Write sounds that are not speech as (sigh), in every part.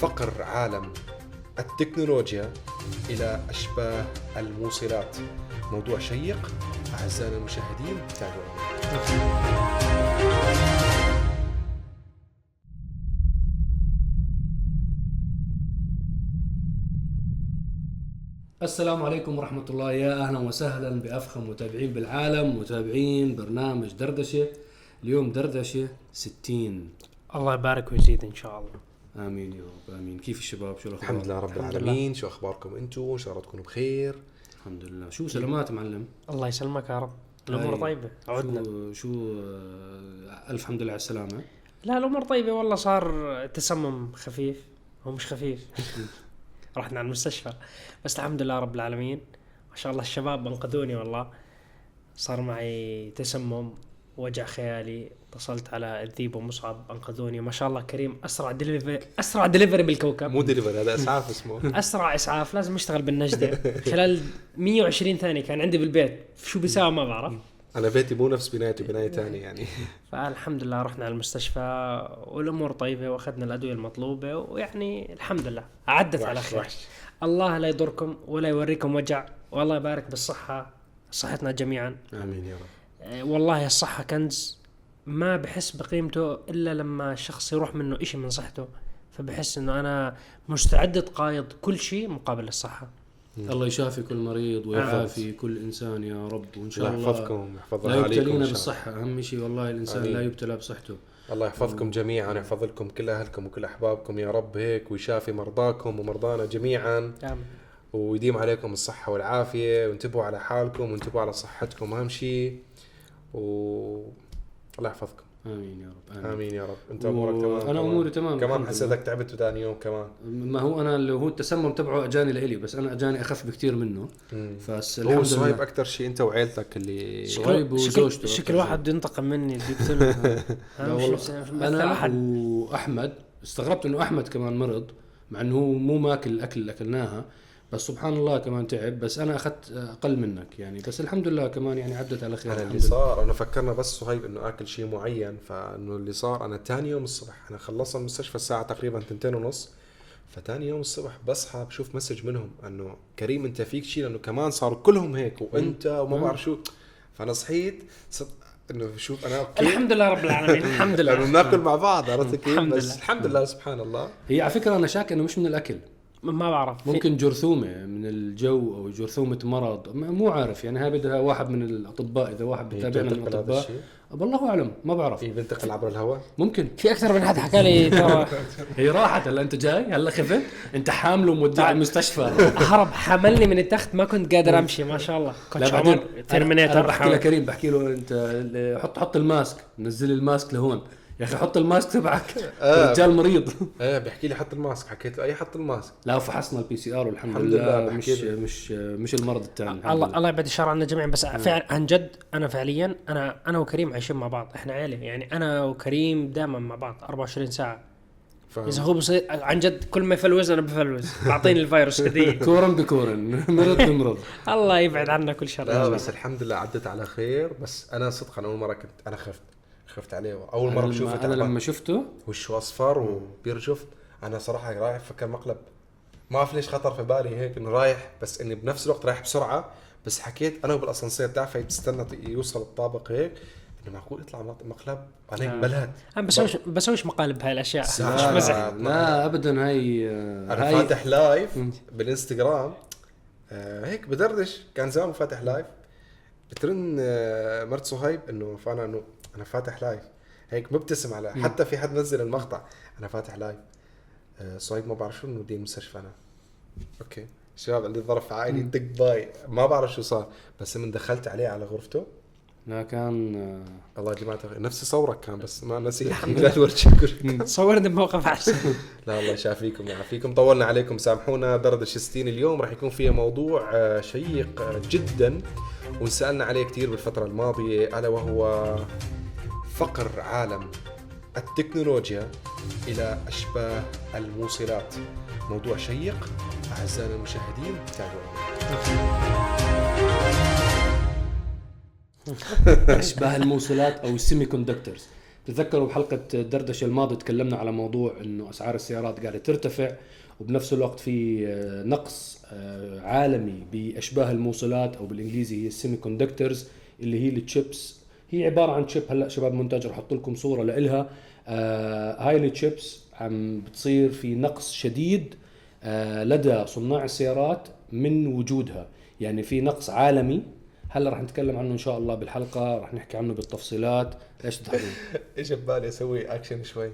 فقر عالم التكنولوجيا إلى أشباه الموصلات. موضوع شيق. أعزائنا المشاهدين تابعونا. السلام عليكم ورحمة الله. يا أهلا وسهلا بأفخم متابعين بالعالم متابعين برنامج دردشة. اليوم دردشة 60 الله يبارك ويزيد إن شاء الله. آمين يا رب آمين. كيف الشباب؟ شو الأخبار؟ الحمد لله رب العالمين. شو أخباركم أنتم إن شاء الله تكونوا بخير. الحمد لله. شو سلامات معلم؟ الله يسلمك يا رب. الأمور. طيبة؟ عدنا. شو, شو آه، ألف حمد لله على السلامة. لا الأمور طيبة والله. صار تسمم خفيف. هو مش خفيف. (laughs) رحنا على المستشفى. بس الحمد لله رب العالمين. ما شاء الله الشباب أنقذوني والله. صار معي تسمم. وجع خيالي. اتصلت على الذيب ومصعب أنقذوني. ما شاء الله كريم. أسرع دليفري أسرع دليفري بالكوكب. مو دليفري هذا إسعاف اسمه. (laughs) أسرع إسعاف. لازم أشتغل بالنجدة. خلال 120 ثانية كان عندي بالبيت. شو بيساوي ما بعرف. (laughs) أنا بيتي مو نفس بنايته بناية ثانية يعني. (laughs) فالحمد لله رحنا على المستشفى والأمور طيبة وأخذنا الأدوية المطلوبة ويعني الحمد لله. عدت على خير. وحش. الله لا يضركم ولا يوريكم وجع. والله يبارك بالصحة. صحتنا جميعا. آمين يا رب. والله الصحه كنز. ما بحس بقيمته إلا لما الشخص يروح منه إشي من صحته. فبحس إنه أنا مستعد اتقايض كل شيء مقابل الصحة. الله يشافي كل مريض ويعافي كل إنسان يا رب وإن شاء الله يحفظكم يحفظ لا يبتلينا شاء الله. بالصحة أهم شيء والله الإنسان آمين. لا يبتلى بصحته. الله يحفظكم جميعا ويحفظ لكم كل أهلكم وكل أحبابكم يا رب هيك ويشافي مرضاكم ومرضانا جميعا. آمين. ويديم عليكم الصحة والعافية وانتبهوا على حالكم وانتبهوا على صحتكم. أهم شيء و الله يحفظكم. آمين يا رب آمين, آمين يا رب. أنت و- أمورك تمام؟ أنا كمان. أموري تمام، كمان حسيتك تعبت ثاني يوم كمان. ما هو أنا اللي هو التسمم تبعه أجاني لإلي بس أنا أجاني أخف بكثير منه. بس هو صهيب أكثر شيء أنت وعيلتك اللي صهيب شكل- وزوجته شكل واحد بده ينتقم مني اللي (laughs) لا والله. أنا وأحمد استغربت إنه أحمد كمان مرض مع إنه هو مو ماكل الأكل اللي أكلناها. بس سبحان الله كمان تعب بس أنا أخذت أقل منك يعني. بس الحمد لله كمان يعني عدت على خير الحمد اللي صار أنا فكرنا بس صهيب إنه آكل شيء معين فإنه اللي صار أنا ثاني يوم الصبح أنا خلصنا المستشفى الساعة تقريبا تنتين ونص فتاني يوم الصبح بصحى بشوف مسج منهم إنه كريم أنت فيك شيء؟ لأنه كمان صاروا كلهم هيك وأنت وما. بعرف شو. فأنا صحيت صرت إنه شوف أنا okay. الحمد لله رب العالمين (laughs) الحمد لله. بناكل مع بعض عرفت كيف؟ الحمد بس لله. الحمد لله سبحان الله. هي على فكرة أنا شاك إنه مش من الأكل. ما بعرف. ممكن جرثومة من الجو أو جرثومة مرض. ما- مو عارف. يعني هاي بدها واحد من الأطباء إذا واحد هي بتابعنا من الأطباء. والله أعلم. ما بعرف. هي بنتقل عبر الهواء. ممكن. في أكثر من حد حكى لي ترى. (laughs) هي راحت. هلا أنت جاي؟ هلا خفت أنت حامله وموديه على المستشفى. (laughs) هرب حملني من التخت. ما كنت قادر أمشي ما شاء الله. لا coach بعدين Terminator بحكي لكريم بحكي له أنت حط حط ال mask. نزل لي ال mask لهون. يا أخي حط ال mask تبعك. (laughs) آه. رجال مريض. (laughs) إيه بيحكي لي حط ال mask حكيت له أي حط ال mask. لا فحصنا ال PCR والحمد الحمد لله, لله، مش. مش مش المرض الثاني الله لله. الله يبعد الشر عنا جميعا بس فعلا عن جد أنا فعليا أنا أنا وكريم عايشين مع بعض إحنا عيلة يعني أنا وكريم دائما مع بعض 24 ساعة. فاهم. إذا هو بصير عن جد كل ما يفلوز أنا بفلوز. بعطيني الفيروس (laughs) هديه كورن بكورن. مرض بمرض. الله يبعد عنا كل شر. لا بس الحمد لله عدت على خير. بس أنا صدقا أول مرة كنت أنا خفت. خفت عليه. أول مرة أنا بشوفه تعبان. لما شفته وشه أصفر وبيرجف أنا صراحة رايح فكر مقلب. ما أعرف ليش خطر في بالي هيك إنه رايح بس إني بنفس الوقت رايح بسرعة. بس حكيت أنا بالأسانسير بتعرف هي بتستنى يوصل الطابق هيك. إنه معقول يطلع مقلب؟ أنا هيك آه. بلهت. أنا بسويش بسويش مقالب بهاي الاشياء مش مزح لا. ابدا هاي أنا هاي فاتح لايف. بالإنستغرام. آه هيك بدردش. كان زمان فاتح لايف بترن آه مرت صهيب إنه فانا إنه أنا فاتح لايف هيك مبتسم على حتى في حد نزل المقطع. أنا فاتح لايف آه صهيب ما بعرف شو إنه دي المستشفى أنا. أوكي. شباب عندي ظرف عائلي دق باي. ما بعرف شو صار بس من دخلت عليه على غرفته. لا كان الله يا جماعة نفس صورك كان بس ما نسيت. لا ورجيكم صورني بموقف احسن (laughs) لا الله يشافيكم ويعافيكم طولنا عليكم. سامحونا دردش 60 اليوم. راح يكون فيها موضوع آه، شيق آه، جدا. وانسالنا عليه كثير بالفترة الماضية ألا وهو فقر عالم التكنولوجيا إلى أشباه الموصلات. موضوع شيق أعزائنا المشاهدين تابعونا. (laughs) أشباه الموصلات أو ال semiconductors تتذكروا بحلقة الدردشه الماضيه تكلمنا على موضوع إنه أسعار السيارات قاعدة ترتفع وبنفس الوقت في آه، نقص آه، عالمي بأشباه الموصلات أو بالإنجليزي هي ال semiconductors اللي هي التشيبس هي عبارة عن chip هلأ شباب مونتاج رح أحط لكم صورة لإلها. آه هاي التشيبس عم بتصير في نقص شديد آه لدى صناع السيارات من وجودها. يعني في نقص عالمي. هلأ رح نتكلم عنه إن شاء الله بالحلقة. رح نحكي عنه بالتفصيلات. ليش تضحكون (laughs) إيش ببالي أسوي اكشن شوي.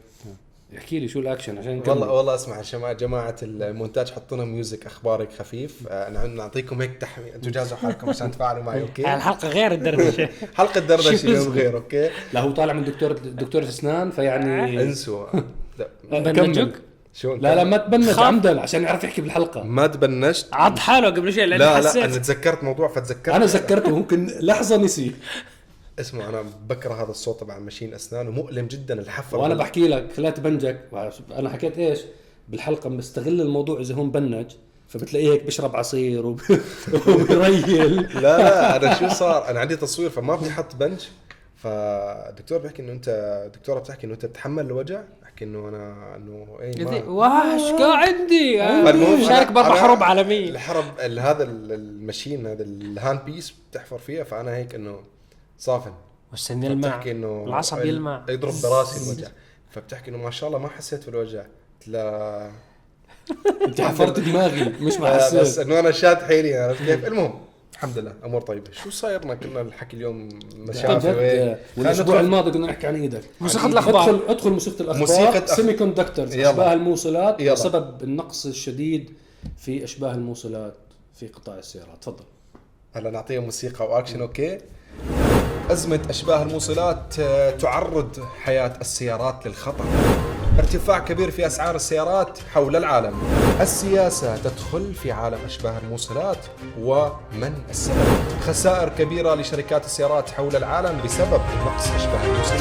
احكي لي شو الأكشن عشان نكمل. والله والله أسمع يا جماعة المونتاج حطوا لنا music أخبارك خفيف. آه، نع- نعطيكم هيك تحمي أنتم جهزوا حالكم عشان تفاعلوا معي okay؟ الحلقة غير الدردشة. (laughs) حلقة دردشه اليوم غير okay؟ لا هو طالع من دكتور دكتور أسنان فيعني انسوا. (laughs) لا آه، بنجوك؟ كمل. شو لا لا ما خاف. عمدا عشان يعرف يحكي بالحلقة. ما تبنجت عض حاله قبل شيء لأني لا لا أنا تذكرت موضوع فتذكرت. أنا ذكرته ممكن لحظة نسي. اسمع أنا بكره هذا الصوت تبع ماشين أسنان ومؤلم جدا الحفر. وأنا بحكي لك لا تبنجك. أنا حكيت إيش؟ بالحلقة بستغل الموضوع إذا هو مبنج فبتلاقيه هيك بيشرب عصير وب... (laughs) وبيريل. لا لا أنا شو صار؟ أنا عندي تصوير فما بدي أحط بنج. فالدكتور بيحكي إنه أنت الدكتوره بتحكي إنه أنت بتتحمل الوجع. بحكي إنه أنا إنه اي ما واش قا عندي؟ شارك أنا- برا حروب عالمية. الحرب ال- هذا ال- الماشين هذا الهاند بيس بتحفر فيها. فأنا هيك إنه صافن. والسن يلمع. إنه العصب ال- يلمع. يضرب براسي (laughs) الوجع فبتحكي إنه ما شاء الله ما حسيت بالوجع. قلت لا. (laughs) أنت حفرت (laughs) دماغي مش ما آه، بس حسيت إنه أنا شاد حيلي عرفت كيف؟ المهم الحمد لله أمور طيبة. شو صايرنا؟ كنا الحكي اليوم وهيك. جد والاسبوع الماضي كنا نحكي عن إيدك. موسيقى الأخبار. ادخل ادخل موسيقى الأخبار. موسيقى semiconductors يلا. أشباه الموصلات يلا. بسبب النقص الشديد في أشباه الموصلات في قطاع السيارات. تفضل. هلا نعطيهم موسيقى و action okay؟ أزمة أشباه الموصلات آه، تعرض حياة السيارات للخطر. ارتفاع كبير في أسعار السيارات حول العالم. السياسة تدخل في عالم أشباه الموصلات ومن السبب؟ خسائر كبيرة لشركات السيارات حول العالم بسبب نقص أشباه الموصلات.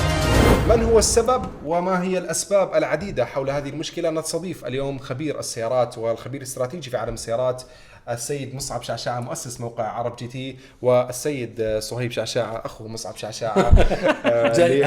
من هو السبب؟ وما هي الأسباب العديدة حول هذه المشكلة؟ نستضيف اليوم خبير السيارات والخبير الاستراتيجي في عالم السيارات السيد مصعب شعشاعة مؤسس موقع عرب جي تي والسيد آه، صهيب شعشاعة أخو مصعب شعشاعة (laughs) آه، جاي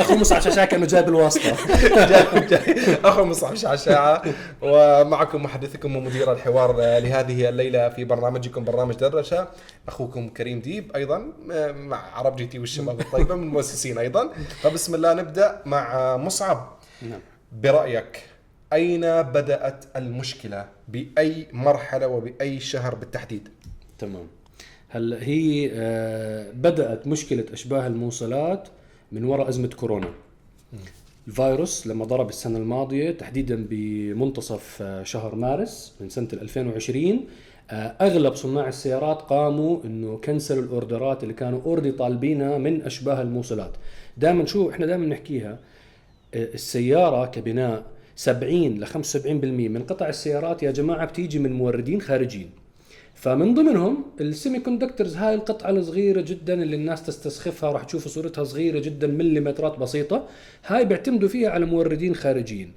أخو مصعب شاشا كأنه جايب الواسطة. (laughs) جاي- جاي. أخو مصعب شعشاعة ومعكم محدثكم ومدير الحوار آه، لهذه الليلة في برنامجكم برنامج دردشه أخوكم كريم ديب أيضا آه، مع عرب GT والشباب الطيبة من المؤسسين أيضا. (laughs) فبسم الله نبدأ مع مصعب. نعم. برأيك أين بدأت المشكلة؟ بأي مرحلة وبأي شهر بالتحديد؟ تمام. هلا هي آه، بدأت مشكلة أشباه الموصلات من وراء أزمة كورونا. الفيروس لما ضرب السنة الماضية تحديدا بمنتصف آه، شهر مارس من سنة 2020 آه، أغلب صناع السيارات قاموا إنه كنسلوا الأوردرات اللي كانوا already طالبينها من أشباه الموصلات. دائما شو إحنا دائما نحكيها؟ السيارة كبناء 70 ل 75% من قطع السيارات يا جماعة بتيجي من موردين خارجيين فمن ضمنهم ال semiconductors هاي القطعة الصغيرة جدا اللي الناس تستسخفها راح تشوفوا صورتها صغيرة جدا مليمترات بسيطة هاي بيعتمدوا فيها على موردين خارجيين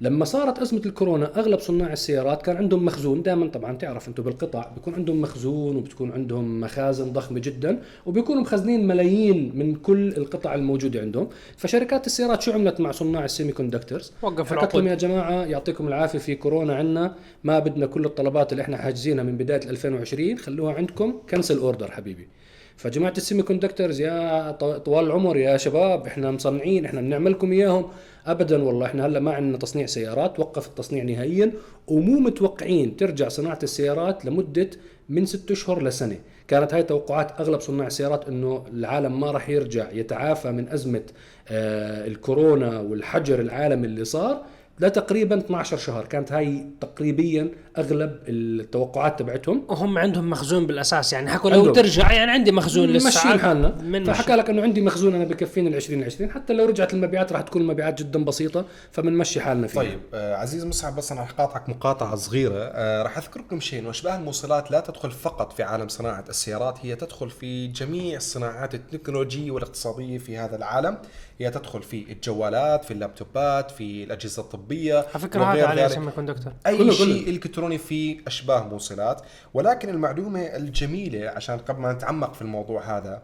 لما صارت أزمة الكورونا أغلب صناع السيارات كان عندهم مخزون. دائما طبعا تعرف أنتم بالقطع بيكون عندهم مخزون وبتكون عندهم مخازن ضخمة جدا وبيكونوا مخزنين ملايين من كل القطع الموجودة عندهم. فشركات السيارات شو عملت مع صناع ال semiconductors وقف حكت لهم يا جماعة يعطيكم العافية في كورونا عنا ما بدنا كل الطلبات اللي إحنا حاجزينها من بداية 2020 خلوها عندكم cancel order حبيبي. فجماعة السيمي كوندكتورز يا طوال العمر يا شباب إحنا مصنعين إحنا بنعملكم إياهم. ابدا والله إحنا هلأ ما عندنا تصنيع سيارات وقف التصنيع نهائيا ومو متوقعين ترجع صناعة السيارات لمدة من ست أشهر لسنة. كانت هاي توقعات أغلب صناع السيارات إنه العالم ما راح يرجع يتعافى من أزمة آه الكورونا والحجر العالمي اللي صار. لتقريبا 12 شهر. كانت هاي تقريبا أغلب التوقعات تبعتهم. وهم عندهم مخزون بالأساس يعني. حكوا لو. ترجع يعني عندي مخزون لسه. ماشيين حالنا. من فحكى لك إنه عندي مخزون أنا بكفيني ال 2020 حتى لو رجعت المبيعات راح تكون المبيعات جدا بسيطة فبنمشي حالنا فيها. طيب آه عزيز مصعب بس أنا رح قاطعك مقاطعة صغيرة. آه راح اذكر لكم شيء إنه اشباه الموصلات لا تدخل فقط في عالم صناعة السيارات هي تدخل في جميع الصناعات التكنولوجية والاقتصادية في هذا العالم. هي تدخل في الجوالات في اللابتوبات في الأجهزة الطبية على فكرة هذا عليه ذلك. سيمي كوندكتور أي كله- شيء إلكتروني في أشباه موصلات ولكن المعلومة الجميلة عشان قبل ما نتعمق في الموضوع هذا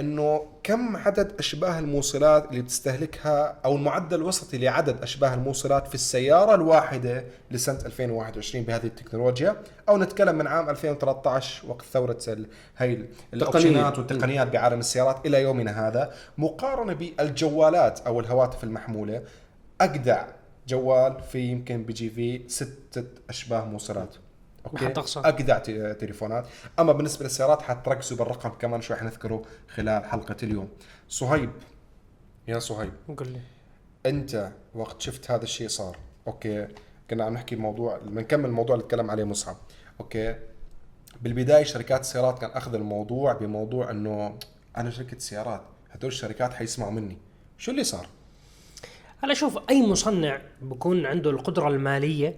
إنه كم عدد أشباه الموصلات اللي بتستهلكها أو المعدل الوسطي لعدد أشباه الموصلات في السيارة الواحدة لسنة 2021 بهذه التكنولوجيا؟ أو نتكلم من عام 2013 وقت ثورة هي الأوبشنات والتقنيات بعالم السيارات إلى يومنا هذا. مقارنة بالجوالات أو الهواتف المحمولة أجدع جوال في يمكن بيجي في ستة أشباه موصلات. أقصى. اجدع تليفونات. أما بالنسبة للسيارات حتركزوا بالرقم كمان شوي. حنذكره خلال حلقة اليوم. صهيب. يا صهيب. قول لي. أنت وقت شفت هذا الشيء صار okay؟ كنا عم نحكي بموضوع بنكمل الموضوع اللي تكلم عليه مصعب. okay؟ بالبداية شركات السيارات كان أخذ الموضوع بموضوع إنه أنا شركة سيارات هدول الشركات حيسمعوا مني. شو اللي صار؟ هلا شوف أي مصنع بكون عنده القدرة المالية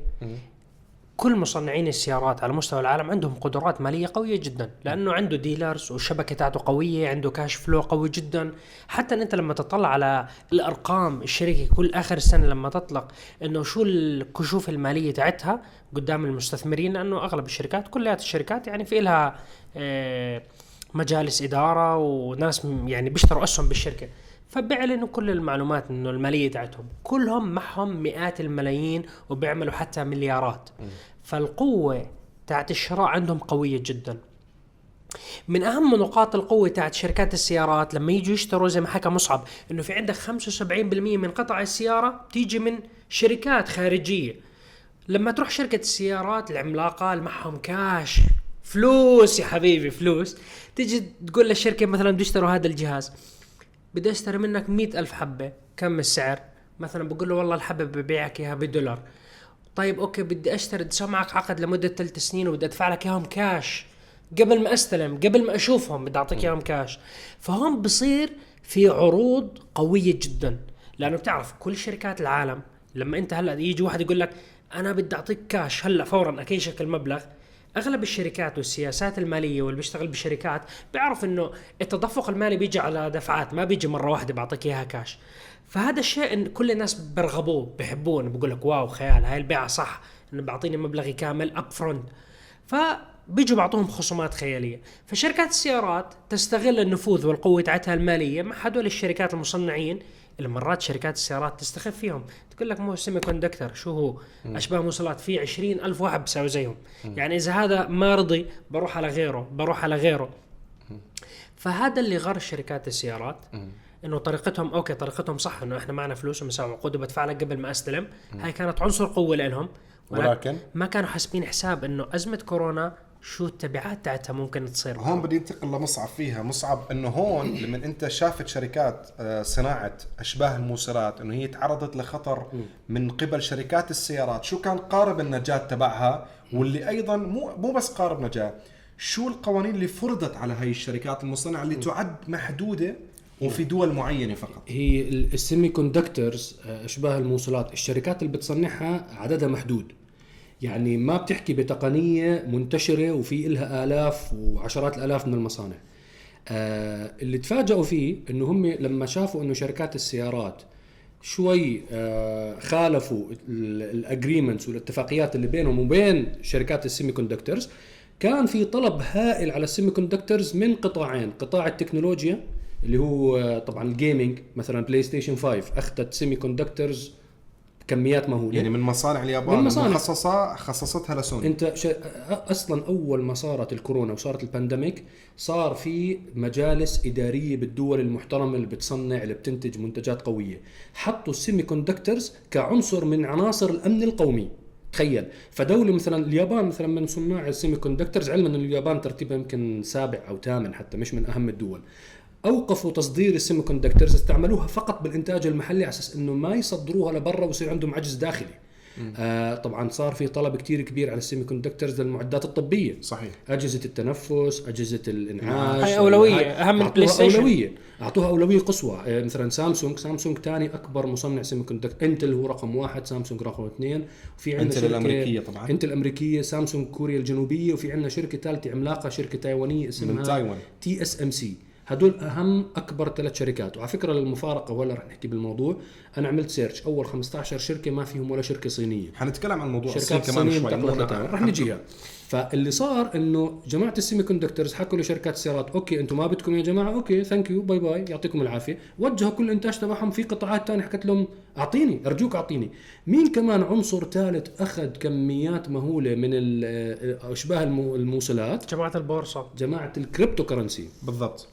كل مصنعين السيارات على مستوى العالم عندهم قدرات مالية قوية جدا لأنه عنده ديلرز والشبكه تاعته قوية عنده كاش فلو قوي جدا. حتى أنت لما تطلع على الأرقام الشركة كل آخر السنة لما تطلق إنه شو الكشوف المالية تاعتها قدام المستثمرين لأنه أغلب الشركات كلها الشركات يعني في لها آه، مجالس إدارة وناس يعني بيشتروا أسهم بالشركة. فبيعلنوا كل المعلومات إنه الماليه تاعتهم. كلهم معهم مئات الملايين وبيعملوا حتى مليارات. فالقوة تاعت الشراء عندهم قوية جدا. من أهم نقاط القوة تاعت شركات السيارات لما يجوا يشتروا زي ما حكى مصعب إنه في عندك 75% من قطع السيارة بتيجي من شركات خارجية. لما تروح شركة السيارات العملاقة اللي معهم كاش فلوس يا حبيبي فلوس. تيجي تقول للشركة مثلا بدي اشتروا هذا الجهاز. بدي أشتري منك مئة ألف حبة كم السعر؟ مثلا بقول له والله الحبة ببيعك إياها بدولار. طيب okay بدي أشتري بدي معك عقد لمدة ثلاث سنين وبدي أدفع لك إياهم كاش قبل ما أستلم قبل ما أشوفهم بدي أعطيك إياهم كاش فهون بصير في عروض قوية جدا. لأنه بتعرف كل شركات العالم لما أنت هلأ يجي واحد يقول لك أنا بدي أعطيك كاش هلأ فورا أكيشك المبلغ. أغلب الشركات والسياسات المالية واللي بيشتغل بالشركات بيعرف إنه التدفق المالي بيجي على دفعات ما بيجي مرة واحدة بعطيك إياها كاش فهذا الشيء إن كل الناس برغبوه بحبوه بقول لك wow خيال هاي البيعة صح إنه بيعطيني مبلغي كامل upfront فبيجوا بعطوهم خصومات خيالية. فشركات السيارات تستغل النفوذ والقوة تاعتها المالية مع هدول الشركات المصنعين اللي مرات شركات السيارات تستخف فيهم. تقول لك مو semiconductor شو هو؟ أشباه موصلات في عشرين ألف واحد بيساوي زيهم. يعني إذا هذا ما رضي بروح على غيره بروح على غيره. فهذا اللي غر شركات السيارات إنه طريقتهم okay طريقتهم صح إنه إحنا معنا فلوس ومساوي عقود وبدفع لك قبل ما أستلم. هاي كانت عنصر قوة لهم ولكن؟ ما كانوا حاسبين حساب إنه أزمة كورونا شو التبعات تاعتها ممكن تصير؟ هون بدي انتقل لمصعب فيها. مصعب إنه هون لما أنت شافت شركات آه، صناعة أشباه الموصلات إنه هي تعرضت لخطر من قبل شركات السيارات. شو كان قارب النجاة تبعها؟ واللي أيضا مو مو بس قارب نجاة شو القوانين اللي فرضت على هاي الشركات المصنعة اللي تعد محدودة وفي دول معينة فقط؟ هي ال- ال semiconductors آه، أشباه الموصلات. الشركات اللي بتصنعها عددها محدود. يعني ما بتحكي بتقنية منتشرة وفي إلها آلاف وعشرات الآلاف من المصانع. آه اللي تفاجئوا فيه إنه هم لما شافوا إنه شركات السيارات شوي آه خالفوا ال agreements والاتفاقيات اللي بينهم وبين شركات ال semiconductors كان في طلب هائل على ال semiconductors من قطاعين. قطاع التكنولوجيا اللي هو آه، طبعا ال gaming مثلا بلاي ستيشن 5 أخذت semiconductors كميات مهولة. يعني من مصانع اليابان من مصانع. المخصصة خصصتها لسوني. انت ش... أصلا اول ما صارت الكورونا وصارت ال pandemic صار في مجالس ادارية بالدول المحترمة اللي بتصنع اللي بتنتج منتجات قوية. حطوا ال semiconductors كعنصر من عناصر الامن القومي. تخيل. فدولة مثلا اليابان مثلا من صناع ال semiconductors علما إن اليابان ترتيبها يمكن سابع أو ثامن حتى مش من أهم الدول. أوقفوا تصدير ال semiconductors استعملوها فقط بالإنتاج المحلي على أساس إنه ما يصدروها لبرا ويصير عندهم عجز داخلي. آه طبعا صار في طلب كتير كبير على ال semiconductors للمعدات الطبية. صحيح. أجهزة التنفس أجهزة الإنعاش هاي أولوية، هاي أهم من أعطوها بلاي ستيشن. أولوية. أعطوها أولوية قصوى. آه مثلا سامسونج سامسونج ثاني أكبر مصنع semiconductor إنتل هو رقم واحد سامسونج رقم اثنين. وفي عندنا إنتل الأمريكية طبعاً. إنتل الأمريكية سامسونج كوريا الجنوبية. وفي عندنا شركة ثالثة عملاقة شركة تايوانية اسمها تايوان. TSMC هدول أهم أكبر ثلاث شركات. وعلى فكرة للمفارقة ولا رح نحكي بالموضوع أنا عملت search أول 15 شركة ما فيهم ولا شركة صينية. حنتكلم عن موضوع الصين شركات كمان شوي. رح نجيها. فاللي صار إنه جماعة ال semiconductors حكوا لشركات السيارات okay أنتم ما بدكم يا جماعة. okay thank you bye bye يعطيكم العافية. وجهوا كل الانتاج تبعهم في قطاعات ثانية حكت لهم أعطيني أرجوك أعطيني. مين كمان عنصر ثالث أخذ كميات مهولة من ال- أشباه المو- الموصلات؟ جماعة البورصة. جماعة ال cryptocurrency. بالضبط.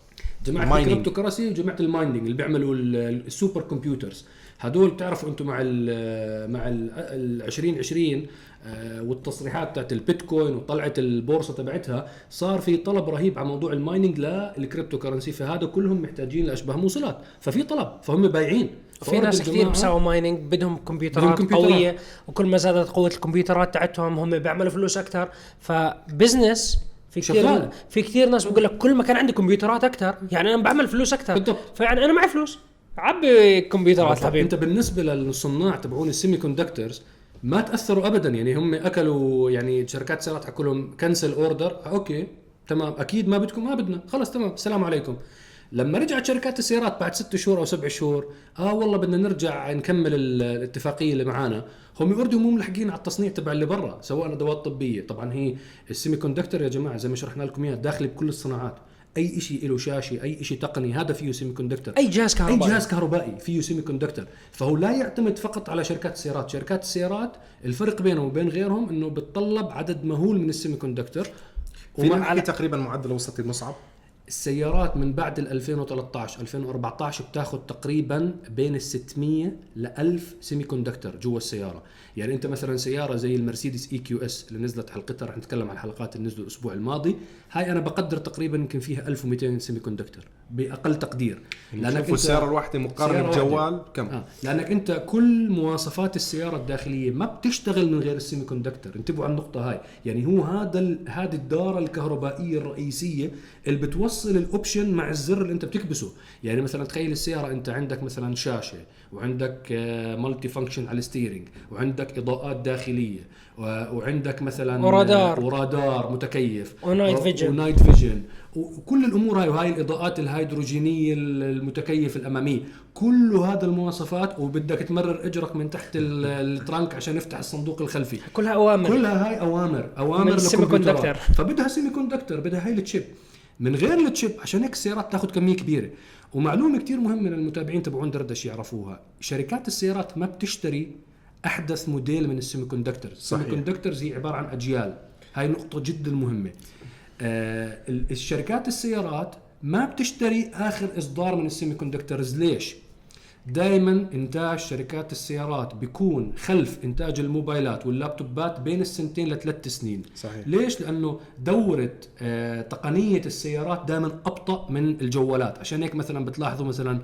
جماعة. ال cryptocurrency وجماعة ال mining اللي بيعملوا ال- ال- ال supercomputers. هدول بتعرفوا أنتم مع ال مع ال 2020 آه، والتصريحات تاعت البيتكوين وطلعت البورصة تبعتها صار في طلب رهيب على موضوع ال mining لل cryptocurrency فهذا كلهم محتاجين لأشباه موصلات ففي طلب فهم بايعين. في ناس كثير بيساووا mining بدهم كمبيوترات, بدهم كمبيوترات. قوية وكل ما زادت قوة الكمبيوترات تاعتهم هم بيعملوا فلوس أكثر. ف business في كثير شغال. في كثير ناس بقول لك كل ما كان عندي كمبيوترات أكثر يعني أنا بعمل فلوس أكثر بالضبط. فيعني أنا معي فلوس. عبي كمبيوترات حبيبي. أنت بالنسبة للصناع تبعون ال semiconductors ما تأثروا ابدا. يعني هم أكلوا يعني شركات سيارات حكوا لهم cancel order okay تمام. أكيد ما بدكم ما بدنا. خلص تمام. السلام عليكم. لما رجعت شركات السيارات بعد ست شهور أو سبع شهور آه والله بدنا نرجع نكمل ال- الاتفاقية اللي معانا. هم already مو ملحقين على التصنيع تبع اللي برا سواء أدوات طبية. طبعا هي ال semiconductor يا جماعة زي ما شرحنا لكم إياها داخلة بكل الصناعات. أي شيء له شاشة أي شيء تقني هذا فيه semiconductor أي جهاز أي كهربائي جهاز كهربائي فيه semiconductor فهو لا يعتمد فقط على شركات السيارات. شركات السيارات الفرق بينه وبين غيرهم إنه بتطلب عدد مهول من ال semiconductor فينا ومع نحكي تقريبا معدل وسطي المصعب السيارات من بعد ال 2013 2014 بتاخذ تقريبا بين ال 600 ل 1000 semiconductor جوا السيارة. يعني أنت مثلا سيارة زي المرسيدس EQS اللي نزلت حلقتها رح نتكلم عن الحلقات اللي نزلوا الأسبوع الماضي. هاي أنا بقدر تقريبا يمكن فيها 1200 semiconductor بأقل تقدير. شوفوا السيارة الواحدة مقارنة. بجوال كم؟ آه. لأنك أنت كل مواصفات السيارة الداخلية ما بتشتغل من غير ال semiconductor انتبهوا على النقطة هاي. يعني هو هذا ال- هذه الدارة الكهربائية الرئيسية اللي بتوصل ال option مع الزر اللي أنت بتكبسه. يعني مثلا تخيل السيارة أنت عندك مثلا شاشة. وعندك multifunction على ال steering وعندك إضاءات داخلية وعندك مثلا ورادار. آه، ورادار متكيف و night vision. و night vision وكل الأمور هاي وهاي الإضاءات الهيدروجينية المتكيف الأمامية كل هذا المواصفات وبدك تمرر إجرك من تحت ال- trunk عشان يفتح الصندوق الخلفي كلها أوامر كلها هاي أوامر أوامر للكمبيوترات. conductor. فبدها semiconductor بدها هاي ال chip من غير ال chip عشان هيك السيارات تاخذ كمية كبيرة ومعلومة كتير مهمة للمتابعين تبعون دردش يعرفوها. شركات السيارات ما بتشتري أحدث موديل من ال semiconductor ال semi صحيح. conductors هي عبارة عن أجيال. هاي نقطة جدا مهمة. آه ال- الشركات السيارات ما بتشتري آخر إصدار من ال semiconductors ليش؟ دائما إنتاج شركات السيارات بيكون خلف إنتاج الموبايلات واللابتوبات بين السنتين لثلاث سنين. صحيح. ليش؟ لأنه دورة آه تقنية السيارات دائما أبطأ من الجوالات. عشان هيك مثلا بتلاحظوا مثلا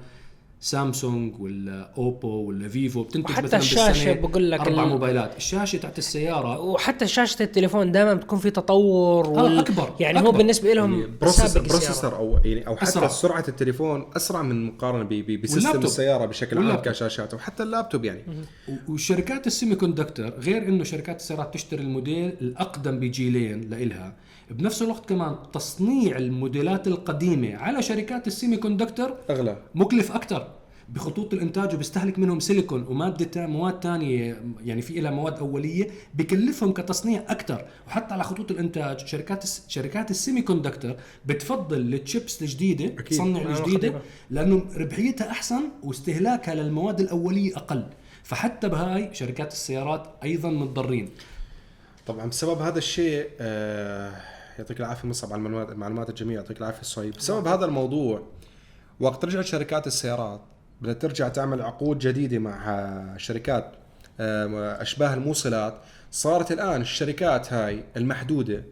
سامسونج ولا أوبو ولا فيفو بتنتج وحتى مثلا بالسنة بقول لك أربع موبايلات الشاشة تاعت السيارة وحتى شاشة التليفون دائما بتكون في تطور آه، أكبر، يعني هو أكبر. بالنسبة لهم processor سابق السيارة. processor أو يعني أو حتى أسرع. سرعة التليفون أسرع من مقارنة ب system. السيارة بشكل عام. كشاشات وحتى اللابتوب يعني و- والشركات ال semiconductor غير إنه شركات السيارات تشتري الموديل الأقدم بجيلين لإلها بنفس الوقت كمان تصنيع الموديلات القديمة على شركات ال semiconductor أغلى. مكلف أكثر بخطوط الإنتاج وبيستهلك منهم سيليكون ومادة مواد ثانية يعني في لها مواد أولية بكلفهم كتصنيع أكثر وحتى على خطوط الإنتاج شركات الس- شركات ال semiconductor بتفضل التشيبس الجديدة. تصنع الجديده. لأنه ربحيتها أحسن واستهلاكها للمواد الأولية أقل. فحتى بهاي شركات السيارات أيضا متضررين طبعا بسبب هذا الشيء آه يعطيك العافية مصعب على المعلومات المعلومات الجميله يعطيك العافية صهيب بسبب هذا الموضوع وقت رجعت شركات السيارات بدأت ترجع تعمل عقود جديدة مع آه، شركات آه، أشباه الموصلات صارت الآن الشركات هاي المحدودة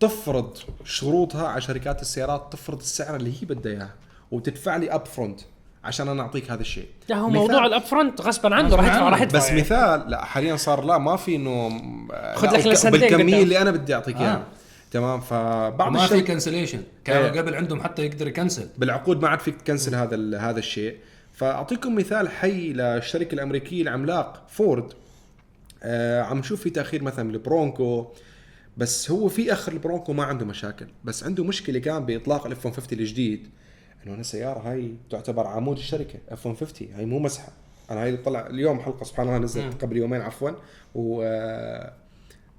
تفرض شروطها على شركات السيارات تفرض السعر اللي هي بدها اياه وتدفع لي upfront عشان أنا أعطيك هذا الشيء لا هو موضوع ال upfront غصبا عنه راح يدفع راح يدفع بس يعني. مثال لا حاليا صار لا ما في إنه خذ لا، لك بالكمية. اللي أنا بدي أعطيك إياها آه. تمام؟ فبعض ما في cancellation كانوا إيه. قبل عندهم حتى يقدر يكنسل بالعقود ما عاد فيك تكنسل هذا هذا الشيء. فأعطيكم مثال حي للشركة الأمريكية العملاق فورد. آه عم نشوف في تأخير مثلا ال Bronco بس هو في أخر ال Bronco ما عنده مشاكل. بس عنده مشكلة كان بإطلاق ال F 150 الجديد. إنه أنا سيارة هاي تعتبر عمود الشركة. F 150 هاي مو مزحة. أنا هاي طلع اليوم حلقة سبحان الله نزلت قبل يومين عفوا. و آه،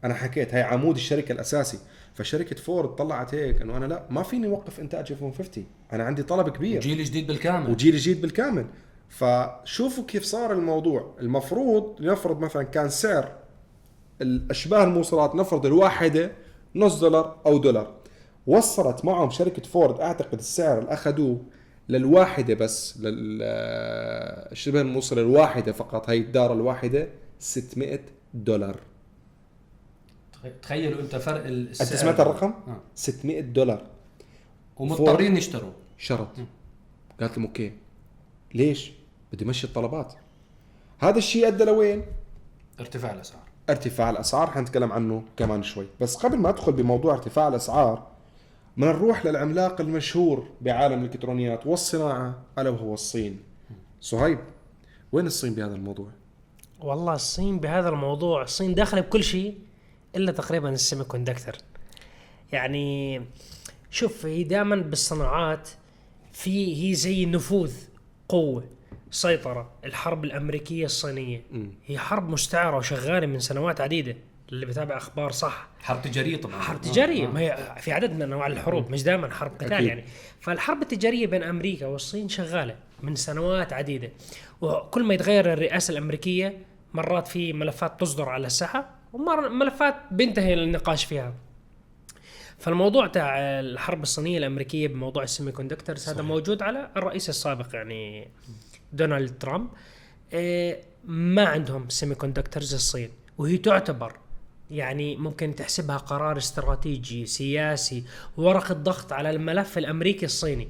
أنا حكيت هاي عمود الشركة الأساسي. فشركة فورد طلعت هيك إنه أنا لا ما فيني أوقف إنتاج F 150 أنا عندي طلب كبير. جيل جديد بالكامل. وجيل جديد بالكامل. فشوفوا كيف صار الموضوع. المفروض نفرض مثلا كان سعر الأشباه الموصلات نفرض الواحدة نص دولار أو دولار. وصلت معهم شركة فورد أعتقد السعر اللي أخذوه للواحدة بس للشبه الموصله الواحده فقط هي الدار الواحدة 600 دولار. تخيلوا انت فرق السعر انت سمعت الرقم؟ آه. 600 دولار. ومضطرين يشتروا. شرط. قالت لهم أوكي. ليش؟ بدي مشي الطلبات. هذا الشيء أدى لوين؟ ارتفاع الأسعار. ارتفاع الأسعار حنتكلم عنه كمان شوي. بس قبل ما أدخل بموضوع ارتفاع الأسعار بدنا نروح للعملاق المشهور بعالم الإلكترونيات والصناعة ألا وهو الصين. صهيب وين الصين بهذا الموضوع؟ والله الصين بهذا الموضوع. الصين داخلة بكل شيء. إلا تقريبا السيمي كوندكتر يعني شوف هي دائما بالصناعات في هي زي نفوذ قوة سيطرة الحرب الأمريكية الصينية. هي حرب مستعرة وشغالة من سنوات عديدة. اللي بتابع أخبار صح. حرب تجارية طبعا. حرب تجارية. آه. ما هي في عدد من انواع الحروب مش دائما حرب قتال أكيد. يعني. فالحرب التجارية بين أمريكا والصين شغالة من سنوات عديدة. وكل ما يتغير الرئاسة الأمريكية مرات في ملفات تصدر على الساحة. ومرات ملفات بينتهي النقاش فيها. فالموضوع تاع الحرب الصينية الأمريكية بموضوع ال semiconductors هذا موجود على الرئيس السابق يعني دونالد ترامب. إيه، ما عندهم semiconductors الصين وهي تعتبر يعني ممكن تحسبها قرار استراتيجي سياسي ورقة ضغط على الملف الأمريكي الصيني.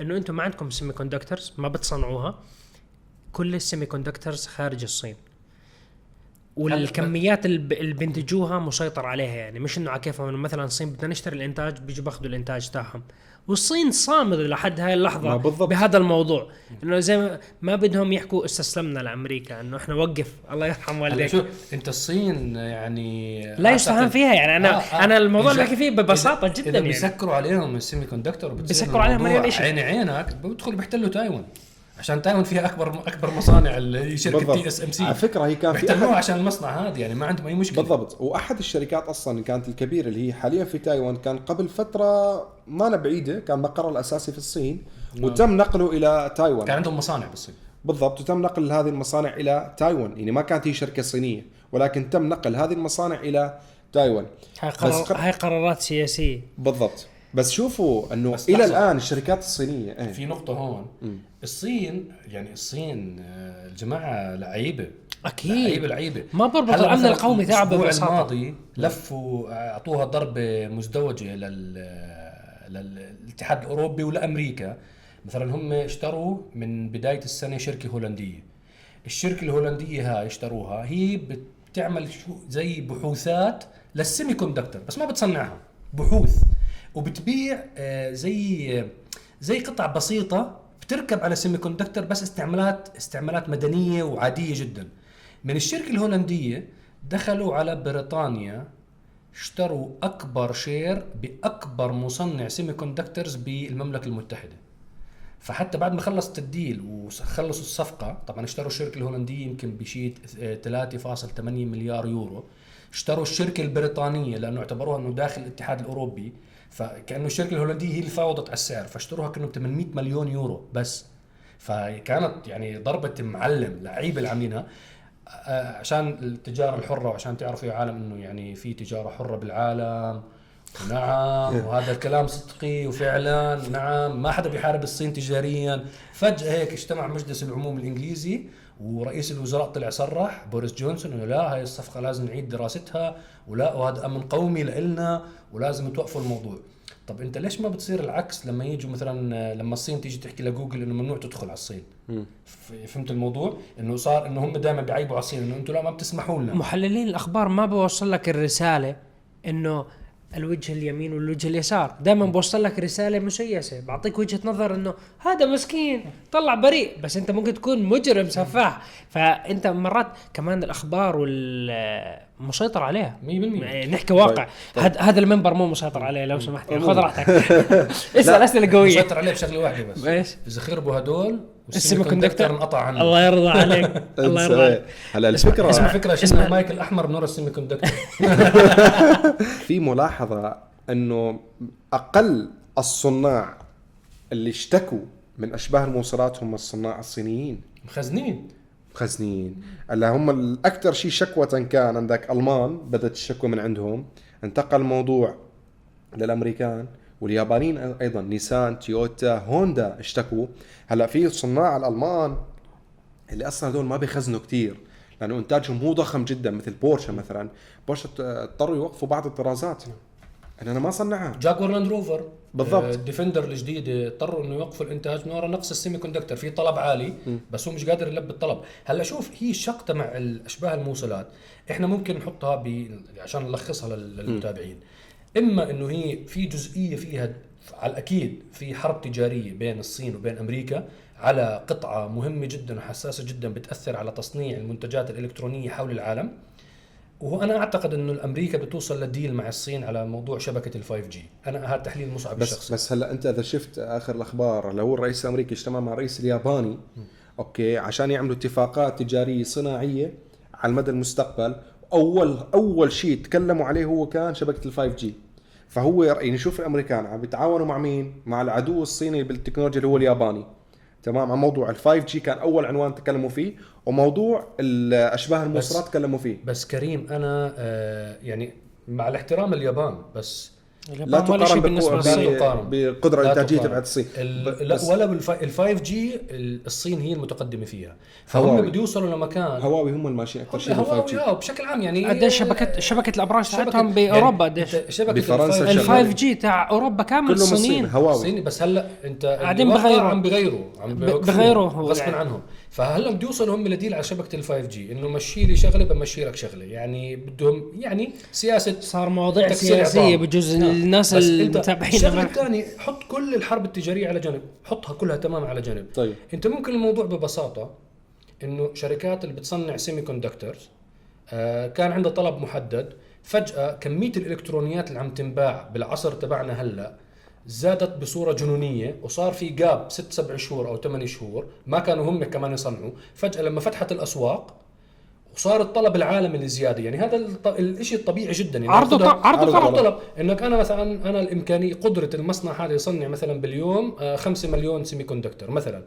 إنه أنتم ما عندكم semiconductors ما بتصنعوها. كل ال semiconductors خارج الصين. والكميات اللي بينتجوها مسيطر عليها يعني. مش إنه على كيفهم إنه مثلا الصين بدنا نشتري الإنتاج بيجوا باخذوا الإنتاج تاعهم. والصين صامد لحد هاي اللحظة بالضبط. بهذا الموضوع. إنه زي ما, ما بدهم يحكوا استسلمنا لأمريكا إنه إحنا وقف الله يرحم والديك. شوف أنت الصين يعني لا يستهان فيها يعني. أنا آه، آه. أنا الموضوع اللي إذا- بحكي فيه ببساطة إذا- جدا اذا يعني. بيسكروا عليهم ال semi conductor بيسكروا عليهم مليون إشي. عيني عينك بيدخلوا بيحتلوا تايوان. عشان تايوان فيها اكبر أكبر مصانع اللي هي شركة TSMC على فكرة هي كان في أحد عشان المصنع هذا يعني ما عندهم اي مشكلة. بالضبط. وأحد الشركات أصلا اللي كانت الكبيرة اللي هي حاليا في تايوان كان قبل فترة ما أنا بعيدة كان مقره الأساسي في الصين وتم نقله إلى تايوان. كان عندهم مصانع بالصين. بالضبط. وتم نقل هذه المصانع إلى تايوان. يعني ما كانت هي شركة صينية ولكن تم نقل هذه المصانع إلى تايوان. هاي, قرار قر- هاي قرارات سياسية. بالضبط. بس شوفوا إنه بس إلى. الآن الشركات الصينية إيه. في نقطة هون. الصين يعني الصين آه، الجماعة لعيبة. أكيد. لعيبة لعيبة. ما بربط الامن القومي تاعه الأسبوع الماضي لفوا أعطوها ضربة مزدوجة لل للاتحاد الأوروبي ولأمريكا. مثلا هم اشتروا من بداية السنة شركة هولندية. الشركة الهولندية هاي اشتروها هي بتعمل شو زي بحوثات لل semiconductor بس ما بتصنعها. بحوث. وبتبيع آه، زي زي قطع بسيطة بتركب على semiconductor بس استعمالات استعمالات مدنية وعادية جدا. من الشركة الهولندية دخلوا على بريطانيا اشتروا أكبر share بأكبر مصنع semiconductors بالمملكة المتحدة. فحتى بعد ما خلصت ال deal وخلصوا الصفقة طبعا اشتروا الشركة الهولندية يمكن بشيء آه، 3.8 مليار يورو. اشتروا الشركة البريطانية لأنه اعتبروها أنه داخل الاتحاد الأوروبي فكأنه الشركة الهولندية هي اللي فاوضت على السعر فاشتروها كأنه ب 800 مليون يورو بس. فكانت يعني ضربة معلم لعيبة اللي عاملينها آه، عشان التجارة الحرة وعشان تعرفوا يا عالم إنه يعني في تجارة حرة بالعالم. ونعم وهذا الكلام صدقي وفعلا نعم ما حدا بيحارب الصين تجاريا. فجأة هيك اجتمع مجلس العموم الإنجليزي ورئيس الوزراء طلع صرح بوريس جونسون إنه لا هاي الصفقة لازم نعيد دراستها ولا وهذا أمن قومي لإلنا ولازم توقفوا الموضوع. طب أنت ليش ما بتصير العكس لما يجوا مثلا لما الصين تيجي تحكي لجوجل إنه ممنوع تدخل على الصين؟ فهمت الموضوع؟ إنه صار إنه هم دائما بيعيبوا على الصين إنه أنتم لا ما بتسمحوا لنا. محللين الأخبار ما بوصل لك الرسالة إنه الوجه اليمين والوجه اليسار. دائما بوصل لك رسالة مسيسة. بعطيك وجهة نظر إنه هذا مسكين طلع بريء بس أنت ممكن تكون مجرم سفاح. فأنت مرات كمان الأخبار وال مسيطر عليها 100% يعني نحكي واقع. طيب، طيب. هذا هذا المنبر مو مسيطر عليه لو سمحت. يعني خذ راحتك. (laughs) اسأل أسئلة قوية. مسيطر عليه بشغله واحدة بس. إيش؟ إذا خربوا هدول ال semiconductor انقطع عنه. الله يرضى عليك. (laughs) الله يرضى عليك. هلا الفكرة اسمه فكرة شفنا المايك الأحمر بنور ال semiconductor (laughs) في ملاحظة إنه أقل الصناع اللي اشتكوا من أشباه الموصلات هم الصناع الصينيين. مخزنين. مخزنين. هلا هم الأكثر شيء شكوى كان عندك ألمان بدأت الشكوى من عندهم. انتقل الموضوع للأمريكان. واليابانيين أيضا نيسان تويوتا هوندا اشتكوا. هلأ في صناع الألمان اللي أصلا هذول ما بيخزنوا كثير لأنه إنتاجهم مو ضخم جدا مثل بورشة مثلا. بورشة اضطروا يوقفوا بعض الطرازات. ان أنا ما صنعها. جاكوار لاند روفر بالضبط. آه، ال Defender الجديده اضطروا إنه يوقفوا الإنتاج من وراء نقص ال semiconductor في طلب عالي بس هو مش قادر يلبي الطلب. هلأ شوف هي شغلة مع الأشباه الموصلات. إحنا ممكن نحطها ب عشان نلخصها لل- للمتابعين. إما إنه هي في جزئية فيها على الأكيد في حرب تجارية بين الصين وبين أمريكا على قطعة مهمة جدا وحساسة جدا بتأثر على تصنيع المنتجات الإلكترونية حول العالم. وأنا أعتقد إنه الامريكا بتوصل لديل مع الصين على موضوع شبكة ال5 جي أنا هذا تحليل مصعب بس الشخصي. بس هلا أنت إذا شفت آخر الأخبار لو الرئيس الأمريكي اجتمع مع الرئيس الياباني okay عشان يعملوا اتفاقات تجارية صناعية على المدى المستقبل. اول أول شيء تكلموا عليه هو كان شبكة ال 5G فهو يعني شوف الأمريكان عم بيتعاونوا مع مين؟ مع العدو الصيني بالتكنولوجيا اللي هو الياباني. تمام؟ على موضوع ال 5G كان أول عنوان تكلموا فيه وموضوع الاشباه الموصلات تكلموا فيه. بس كريم أنا آه يعني مع الاحترام اليابان بس لا تقارن بالنسبة بقوة- للصين. بالقدره لا الانتاجيه. تبعت الصين ال- لا ولا بالفايف جي الصين هي المتقدمة فيها فهم. بده يوصلوا لمكان هواوي هم الماشيين أكثر شيء بالفايف هواوي جي آه بشكل عام يعني قديش شبكه شبكة الأبراج تاعتهم يعني بأوروبا قديش شبكة بفرنسا ال5G شغالة. ال5 جي تاع أوروبا كامل كلهم الصين الصينيين هواوي صيني بس هلا أنت قاعدين بغيروا. عم بغيروا عم بغيروا غصبا يعني. عنهم فهلا بده يوصلوا هم لديل على شبكة ال5 جي إنه مشي لي شغلة بمشي لك شغلة. يعني بدهم يعني سياسة صار مواضيع سياسية. بجوز نعم. الناس المتابعين الشغلة الثانية حط كل الحرب التجارية على جنب. حطها كلها تمام على جنب. طيب. أنت ممكن الموضوع ببساطة إنه شركات اللي بتصنع semiconductors آه كان عندها طلب محدد. فجأة كمية الإلكترونيات اللي عم تنباع بالعصر تبعنا هلأ زادت بصورة جنونية وصار في gap ست سبع شهور أو ثمان شهور ما كانوا هم كمان يصنعوا. فجأة لما فتحت الأسواق وصار الطلب العالمي لزياده يعني هذا الشيء الطبيعي جدا. يعني عرض وط- عرض وطلب. طلب. إنك أنا مثلا أنا الإمكانية قدرة المصنع هذا يصنع مثلا باليوم 5 مليون semiconductor مثلا.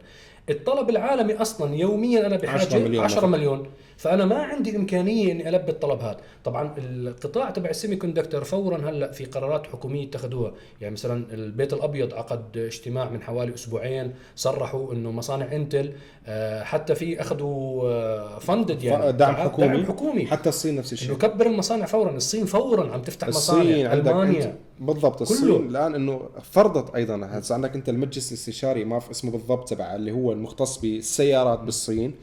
الطلب العالمي أصلا يوميا أنا 10 بحاجه مليون 10 مثلاً. مليون. فأنا ما عندي إمكانية إني ألبي الطلب هذا. طبعا القطاع تبع السيمي كوندكتور فورا هلأ في قرارات حكومية اتخذوها. يعني مثلا البيت الأبيض عقد اجتماع من حوالي أسبوعين صرحوا إنه مصانع إنتل آه، حتى في أخذوا فندد يعني. دعم دعم حكومي. حكومي. حتى الصين نفس الشيء. إنه كبر المصانع فورا. الصين فورا عم تفتح الصين مصانع. عندك ألمانيا. بالضبط الصين كله. الآن إنه فرضت أيضا هسه عندك أنت المجلس الاستشاري ما في اسمه بالضبط تبع اللي هو المختص بالسيارات بالصين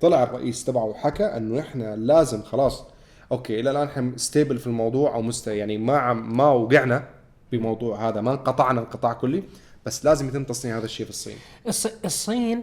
طلع الرئيس تبعه وحكى إنه إحنا لازم خلاص okay إلى الآن إحنا stable في الموضوع أو مست- يعني ما عم ما وقعنا بموضوع هذا ما انقطعنا انقطاع كلي بس لازم يتم تصنيع هذا الشيء في الصين الص- الصين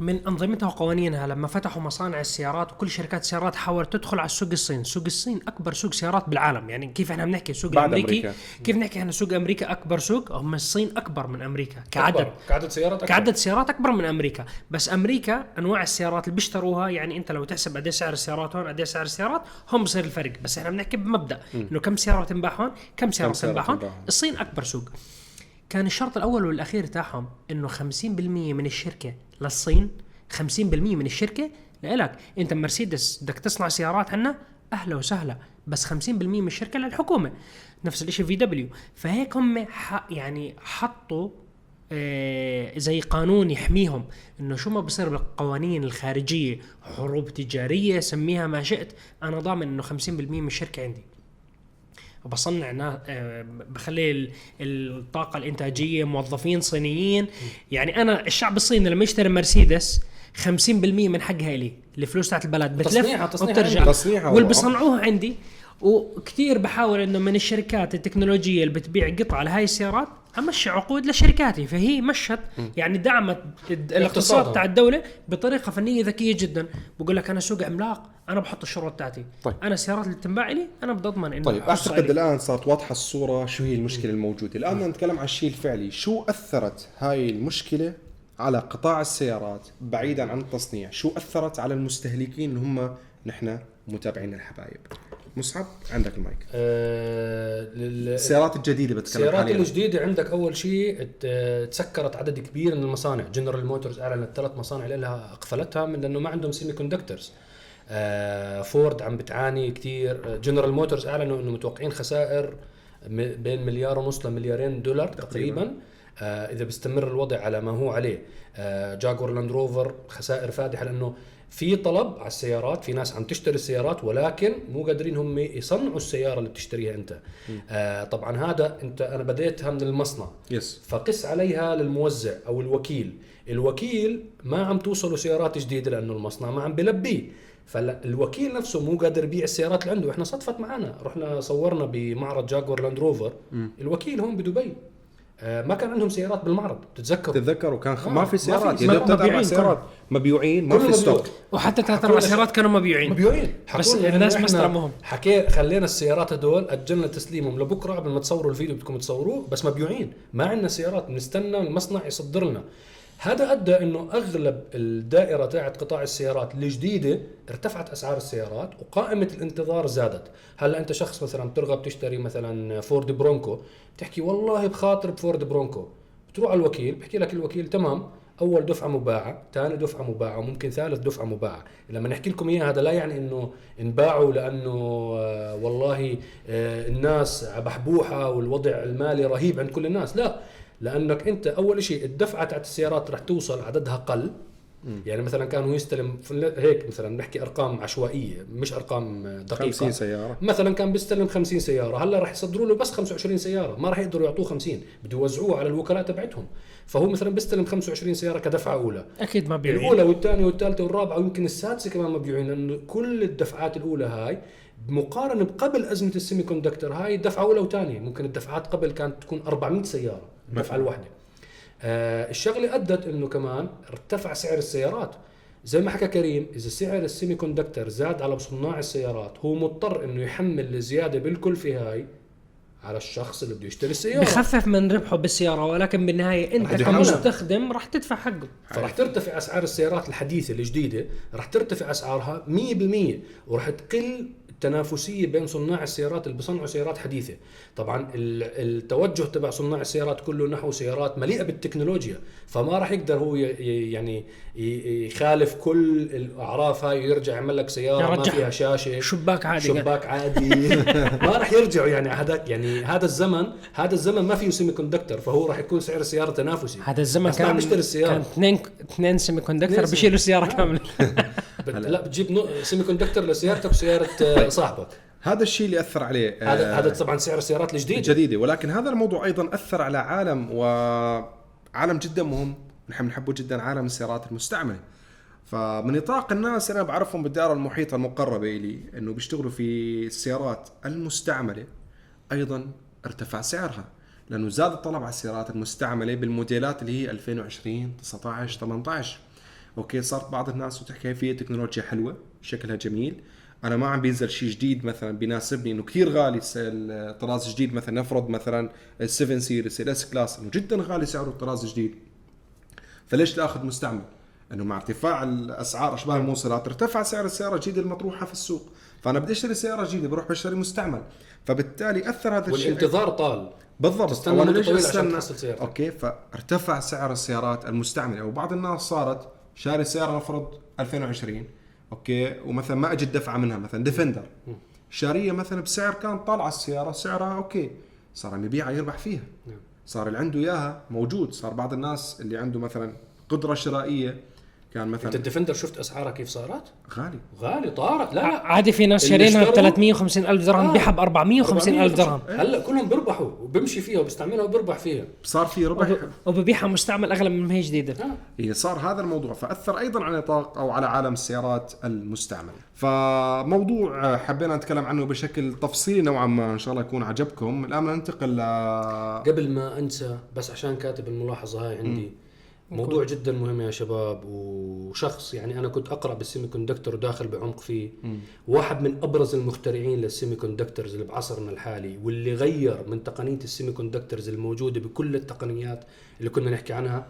من أنظمتها وقوانينها لما فتحوا مصانع السيارات وكل شركات السيارات حاولت تدخل على السوق الصين، سوق الصين أكبر سوق سيارات بالعالم، يعني كيف إحنا بنحكي السوق بعد الامريكي أمريكا. كيف نحكي إحنا سوق أمريكا؟ أكبر سوق؟ هم الصين أكبر من أمريكا كعدد أكبر. كعدد. سيارات أكبر. كعدد سيارات أكبر من أمريكا. بس أمريكا أنواع السيارات اللي بيشتروها يعني أنت لو تحسب قد إيه سعر السيارات هون قد إيه سعر السيارات هم بصير الفرق. بس إحنا بنحكي بمبدأ. إنه كم سيارة تنباع هون؟ كم سيارة سيارة تنباع هون؟ تنباع هون. الصين أكبر سوق. كان الشرط الأول والأخير تاعهم إنه 50% من الشركة للصين 50% من الشركة لإلك. أنت مرسيدس بدك تصنع سيارات عنا؟ أهلا وسهلا. بس 50% من الشركة للحكومة. نفس الشيء في دبليو. فهيك هم يعني حطوا آه، زي قانون يحميهم. إنه شو ما بصير بالقوانين الخارجية حروب تجارية سميها ما شئت. أنا ضامن إنه 50% من الشركة عندي. وبصنع نا- آه، بخلي ال- الطاقة الإنتاجية موظفين صينيين. يعني أنا الشعب الصيني لما يشتري مرسيدس 50% من حقها الي الفلوس تاعت البلد بتلف تصنيعها- تصنيعها واللي هو. بيصنعوها عندي. وكثير بحاول إنه من الشركات التكنولوجية اللي بتبيع قطع لهاي السيارات امشي عقود لشركاتي فهي مشت يعني دعمت الاقتصاد. تاع الدولة بطريقة فنية ذكية جدا. بقول لك أنا سوق عملاق أنا بحط الشروط بتاعتي طيب. أنا السيارات اللي تنباع لي أنا بدي اضمن انه طيب أعتقد. الآن صارت واضحة الصورة شو هي المشكلة الموجودة. الآن بدنا نتكلم عن الشيء الفعلي. شو أثرت هاي المشكلة على قطاع السيارات بعيدا عن التصنيع؟ شو أثرت على المستهلكين اللي هم نحن متابعين الحبايب؟ مصعب عندك المايك. آه لل- السيارات الجديدة بتكلم السيارات الجديدة عندك أول شيء تسكرت عدد كبير من المصانع. جنرال موتورز أعلنت ثلاث مصانع لها أقفلتها من لأنه ما عندهم semiconductors آه فورد عم بتعاني كثير جنرال موتورز أعلنوا إنه متوقعين خسائر بين مليار ونص لمليارين دولار تقريبا. آه إذا بيستمر الوضع على ما هو عليه. آه جاكوار لاند روفر خسائر فادحة لأنه في طلب على السيارات في ناس عم تشتري السيارات ولكن مو قادرين هم يصنعوا السيارة اللي بتشتريها أنت. آه طبعا هذا أنت أنا بديتها من المصنع. yes. فقس عليها للموزع أو الوكيل. الوكيل ما عم توصله سيارات جديدة لأنه المصنع ما عم بلبيه فالوكيل نفسه مو قادر يبيع السيارات اللي عنده. إحنا صدفت معنا رحنا صورنا بمعرض جاكوار لاند روفر. الوكيل هون بدبي. ما كان عندهم سيارات بالمعرض بتتذكروا تتذكروا كان خ... آه، ما في ما سيارات في. يا دوب ثلاث أربع سيارات مبيوعين ما في ستوك. وحتى ثلاث أربع سيارات كانوا مبيوعين مبيوعين بس الناس ما استلموهم. حكي خلينا السيارات هدول أجلنا تسليمهم لبكرة قبل ما تصوروا الفيديو بدكم تصوروه بس مبيوعين ما عندنا سيارات بنستنى المصنع يصدر لنا. هذا أدى إنه أغلب الدائرة تاعت قطاع السيارات الجديدة ارتفعت أسعار السيارات وقائمة الانتظار زادت. هلا أنت شخص مثلا بترغب تشتري مثلا فورد برونكو بتحكي والله بخاطر بفورد برونكو. بتروح على الوكيل بحكي لك الوكيل تمام أول دفعة مباعة ثاني دفعة مباعة وممكن ثالث دفعة مباعة. لما نحكي لكم إياها هذا لا يعني إنه انباعوا لأنه آه، والله آه، الناس بحبوحه والوضع المالي رهيب عند كل الناس. لا لأنك أنت أول شيء الدفعة تاعت السيارات رح توصل عددها قل. يعني مثلا كان هو يستلم هيك مثلا نحكي أرقام عشوائية مش أرقام دقيقة. 50 سيارة. مثلا كان بيستلم 50 سيارة هلا راح يصدروا له بس 25 سيارة ما راح يقدروا يعطوه 50 بده يوزعوها على الوكلاء تبعتهم. فهو مثلا بيستلم 25 سيارة كدفعة أولى. أكيد مبيوعين الأولى والثانية والثالثة والرابعة ويمكن السادسة كمان مبيوعين لأنه كل الدفعات الأولى هاي مقارنه بقبل أزمة السيمي كوندكتور هاي دفعة أولى وثانية. ممكن الدفعات قبل كانت تكون 400 سيارة. الدفعه الواحده آه الشغلة أدت إنه كمان ارتفع سعر السيارات. زي ما حكى كريم إذا سعر السيمي كوندكتور زاد على صناع السيارات هو مضطر إنه يحمل الزيادة بالكلفه هاي على الشخص اللي بده يشتري السيارة. بخفف من ربحه بالسيارة ولكن بالنهايه أنت رح. كمستخدم راح تدفع حقه. فرح ترتفع أسعار السيارات الحديثة الجديدة رح ترتفع أسعارها 100% ورح تقل التنافسية بين صناع السيارات اللي بيصنعوا سيارات حديثة. طبعا ال- التوجه تبع صناع السيارات كله نحو سيارات مليئة بالتكنولوجيا فما راح يقدر هو يعني يخالف كل الأعراف هاي ويرجع يعمل لك سيارة ما. فيها شاشة شباك عادي. شباك عادي. (laughs) ما راح يرجعوا يعني. هذا يعني هذا الزمن هذا الزمن ما فيه semiconductor فهو راح يكون سعر السيارة تنافسي. هذا الزمن كان بيشتري السيارة. كان اثنين اثنين semiconductor اثنين بيشيلوا السيارة كاملة. (laughs) بت... لا بتجيب نو... semiconductor لسيارتك وسيارة آه، صاحبك. هذا الشيء اللي أثر عليه هذا آه، هذا طبعا سعر السيارات الجديدة. جديده ولكن هذا الموضوع أيضا أثر على عالم وعالم جدا مهم. نحن بنحبه جدا عالم السيارات المستعملة. فمن نطاق الناس أنا بعرفهم بالدائرة المحيطة المقربة إلي إنه بيشتغلوا في السيارات المستعملة. أيضا ارتفع سعرها لأنه زاد الطلب على السيارات المستعملة بالموديلات اللي هي 2020 19 18 أوكي صارت بعض الناس وتحكي فيها تكنولوجيا حلوة شكلها جميل. أنا ما عم بينزل شيء جديد مثلا بيناسبني إنه كثير غالي الطراز الجديد مثلا نفرض مثلا ال 7 Series ال S-Class إنه جدا غالي سعره الطراز الجديد. فليش لا اخذ مستعمل؟ إنه مع ارتفاع الأسعار أشباه الموصلات ارتفع سعر السيارة الجديدة المطروحة في السوق. فأنا بدي أشتري سيارة جديدة بروح بشتري مستعمل. فبالتالي أثر هذا الشيء. والانتظار طال. بالضبط. تستنى ليش استنى؟ okay فارتفع سعر السيارات المستعملة. وبعض الناس صارت شاري سياره نفرض 2020 okay؟ ومثلا ما اجت دفعه منها مثلا ديفندر شارية مثلا بسعر كان طالعه السيارة سعرها okay. صار يبيعها يربح فيها. صار اللي عنده إياها موجود. صار بعض الناس اللي عنده مثلا قدرة شرائية كان أنت مثلا الديفندر شفت اسعارها كيف صارت؟ غالي. غالي طارت. لا لا. عادي في ناس شارينها ب اشتروا- 350 ألف درهم آه. بيعها ب 450 ألف درهم. هلا كلهم بيربحوا وبمشي فيها وبيستعملها وبيربح فيها. صار في ربح. وببيعها مستعمل أغلى من ما هي جديدة. آه. هي صار هذا الموضوع. فأثر أيضا على نطاق أو على عالم السيارات المستعملة. فموضوع آه، حبينا نتكلم عنه بشكل تفصيلي نوعا ما. إن شاء الله يكون عجبكم. الآن ننتقل ل قبل ما أنسى بس عشان كاتب الملاحظة هاي عندي. موضوع جدا مهم يا شباب وشخص يعني أنا كنت أقرأ بال semiconductor وداخل بعمق فيه. واحد من أبرز المخترعين لل semiconductors اللي بعصرنا الحالي واللي غير من تقنية ال semiconductors الموجودة بكل التقنيات اللي كنا نحكي عنها